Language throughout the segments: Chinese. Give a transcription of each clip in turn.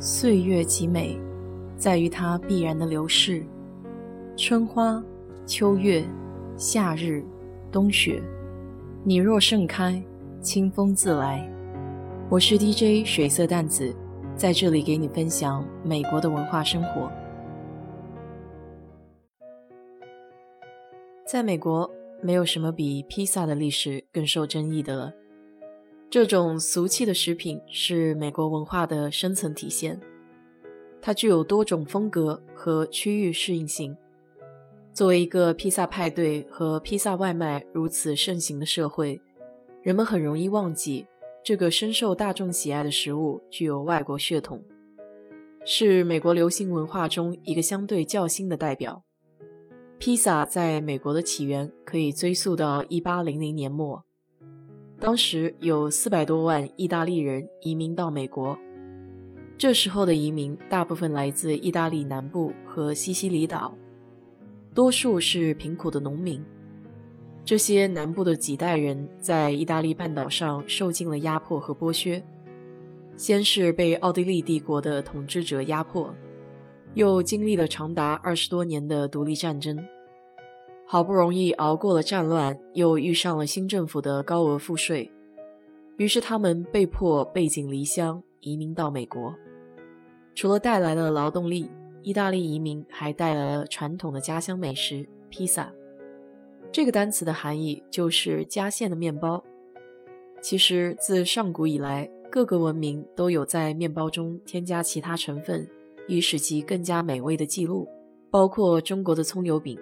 岁月极美，在于它必然的流逝。春花、秋月、夏日、冬雪，你若盛开，清风自来。我是 DJ 水色淡子，在这里给你分享美国的文化生活。在美国，没有什么比披萨的历史更受争议的了。这种俗气的食品是美国文化的深层体现，它具有多种风格和区域适应性。作为一个披萨派对和披萨外卖如此盛行的社会，人们很容易忘记这个深受大众喜爱的食物具有外国血统，是美国流行文化中一个相对较新的代表。披萨在美国的起源可以追溯到1800年末。当时有四百多万意大利人移民到美国，这时候的移民大部分来自意大利南部和西西里岛，多数是贫苦的农民。这些南部的几代人在意大利半岛上受尽了压迫和剥削，先是被奥地利帝国的统治者压迫，又经历了长达二十多年的独立战争。好不容易熬过了战乱，又遇上了新政府的高额赋税，于是他们被迫背井离乡，移民到美国。除了带来了劳动力，意大利移民还带来了传统的家乡美食——披萨。这个单词的含义就是夹馅的面包。其实，自上古以来，各个文明都有在面包中添加其他成分，以使其更加美味的记录，包括中国的葱油饼。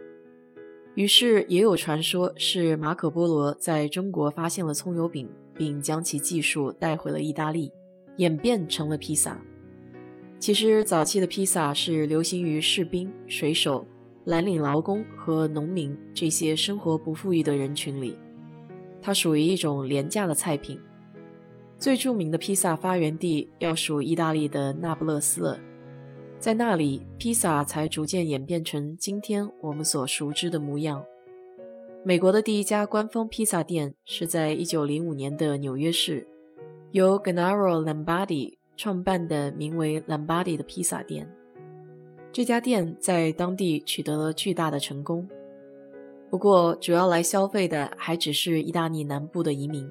于是也有传说是马可波罗在中国发现了葱油饼，并将其技术带回了意大利，演变成了披萨。其实早期的披萨是流行于士兵、水手、蓝领劳工和农民这些生活不富裕的人群里，它属于一种廉价的菜品。最著名的披萨发源地要数意大利的那不勒斯了。在那里，披萨才逐渐演变成今天我们所熟知的模样。美国的第一家官方披萨店是在1905年的纽约市，由 Gennaro Lombardi 创办的名为 Lombardi 的披萨店。这家店在当地取得了巨大的成功，不过主要来消费的还只是意大利南部的移民。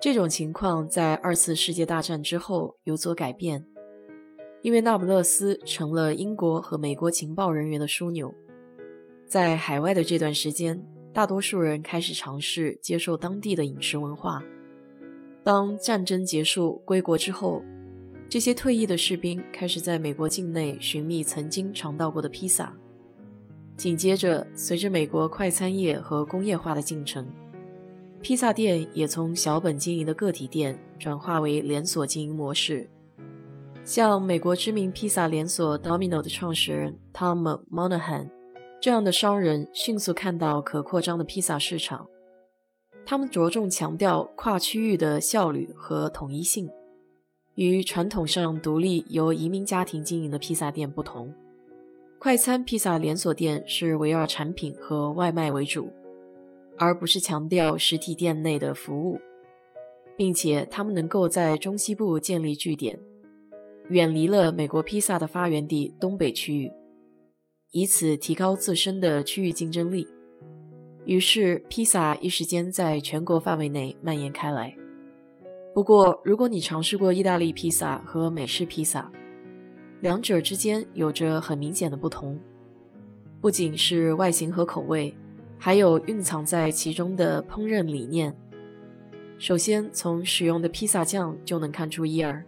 这种情况在二次世界大战之后有所改变。因为那不勒斯成了英国和美国情报人员的枢纽，在海外的这段时间，大多数人开始尝试接受当地的饮食文化。当战争结束归国之后，这些退役的士兵开始在美国境内寻觅曾经尝到过的披萨。紧接着，随着美国快餐业和工业化的进程，披萨店也从小本经营的个体店转化为连锁经营模式。像美国知名披萨连锁 Domino 的创始人 Tom Monahan 这样的商人，迅速看到可扩张的披萨市场。他们着重强调跨区域的效率和统一性，与传统上独立由移民家庭经营的披萨店不同。快餐披萨连锁店是围绕产品和外卖为主，而不是强调实体店内的服务，并且他们能够在中西部建立据点。远离了美国披萨的发源地东北区域，以此提高自身的区域竞争力。于是，披萨一时间在全国范围内蔓延开来。不过，如果你尝试过意大利披萨和美式披萨，两者之间有着很明显的不同，不仅是外形和口味，还有蕴藏在其中的烹饪理念。首先，从使用的披萨酱就能看出一二。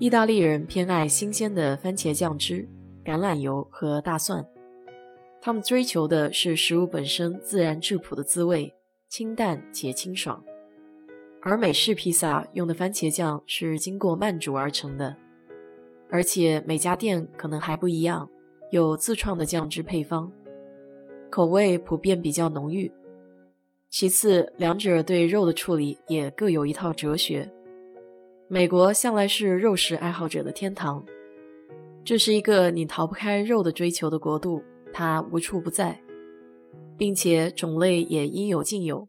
意大利人偏爱新鲜的番茄酱汁、橄榄油和大蒜，他们追求的是食物本身自然质朴的滋味，清淡且清爽。而美式披萨用的番茄酱是经过慢煮而成的，而且每家店可能还不一样，有自创的酱汁配方，口味普遍比较浓郁。其次，两者对肉的处理也各有一套哲学。美国向来是肉食爱好者的天堂，这是一个你逃不开肉的追求的国度，它无处不在，并且种类也应有尽有，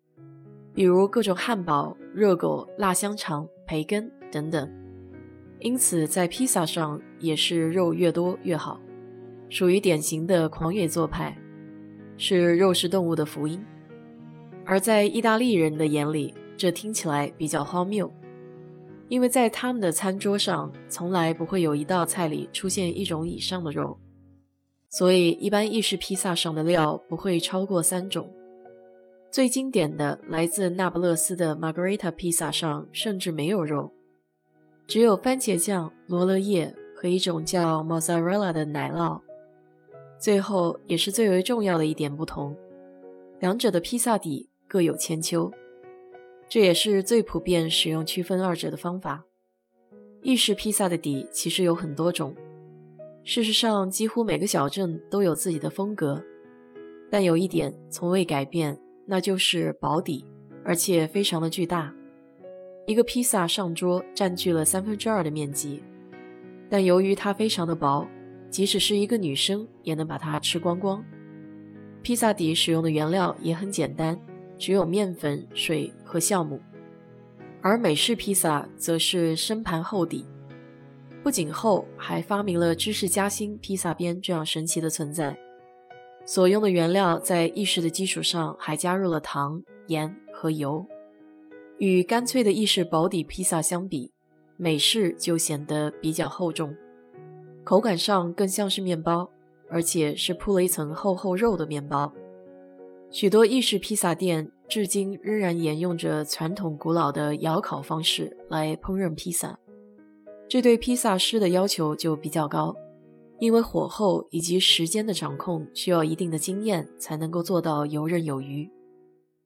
比如各种汉堡、热狗、辣香肠、培根等等。因此在披萨上也是肉越多越好，属于典型的狂野做派，是肉食动物的福音。而在意大利人的眼里，这听起来比较荒谬，因为在他们的餐桌上从来不会有一道菜里出现一种以上的肉，所以一般意式披萨上的料不会超过三种。最经典的来自那不勒斯的 Margarita 披萨上甚至没有肉，只有番茄酱、罗勒叶和一种叫 Mozzarella 的奶酪。最后也是最为重要的一点不同，两者的披萨底。各有千秋，这也是最普遍使用区分二者的方法。意式披萨的底其实有很多种，事实上几乎每个小镇都有自己的风格，但有一点从未改变，那就是薄底，而且非常的巨大。一个披萨上桌占据了三分之二的面积，但由于它非常的薄，即使是一个女生也能把它吃光光。披萨底使用的原料也很简单。只有面粉、水和酵母，而美式披萨则是深盘厚底，不仅厚，还发明了芝士夹心披萨边这样神奇的存在。所用的原料在意式的基础上还加入了糖、盐和油。与干脆的意式薄底披萨相比，美式就显得比较厚重，口感上更像是面包，而且是铺了一层厚厚肉的面包。许多意式披萨店至今仍然沿用着传统古老的窑烤方式来烹饪披萨，这对披萨师的要求就比较高，因为火候以及时间的掌控需要一定的经验才能够做到游刃有余。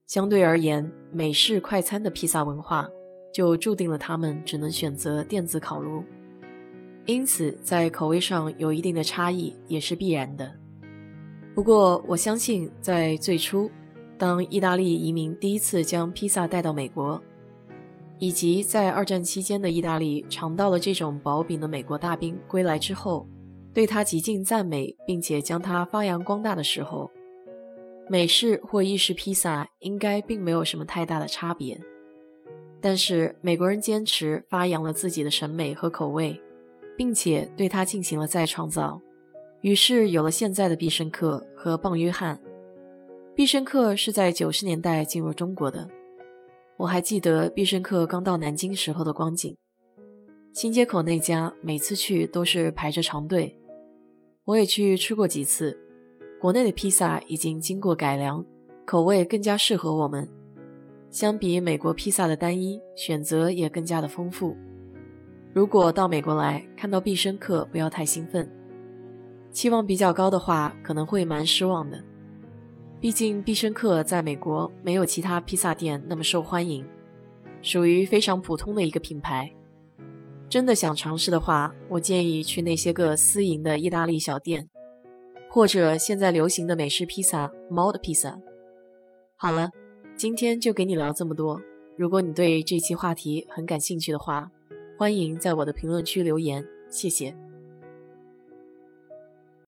相对而言，美式快餐的披萨文化就注定了他们只能选择电子烤炉，因此在口味上有一定的差异也是必然的。不过，我相信在最初，当意大利移民第一次将披萨带到美国，以及在二战期间的意大利尝到了这种薄饼的美国大兵归来之后，对他极尽赞美，并且将它发扬光大的时候，美式或意式披萨应该并没有什么太大的差别。但是美国人坚持发扬了自己的审美和口味，并且对它进行了再创造。于是有了现在的必胜客和棒约翰。必胜客是在九十年代进入中国的，我还记得必胜客刚到南京时候的光景。新街口那家每次去都是排着长队，我也去吃过几次。国内的披萨已经经过改良，口味更加适合我们。相比美国披萨的单一，选择也更加的丰富。如果到美国来看到必胜客，不要太兴奋。期望比较高的话，可能会蛮失望的。毕竟必胜客在美国没有其他披萨店那么受欢迎，属于非常普通的一个品牌。真的想尝试的话，我建议去那些个私营的意大利小店，或者现在流行的美式披萨猫的披萨。好了，今天就给你聊这么多。如果你对这期话题很感兴趣的话，欢迎在我的评论区留言，谢谢。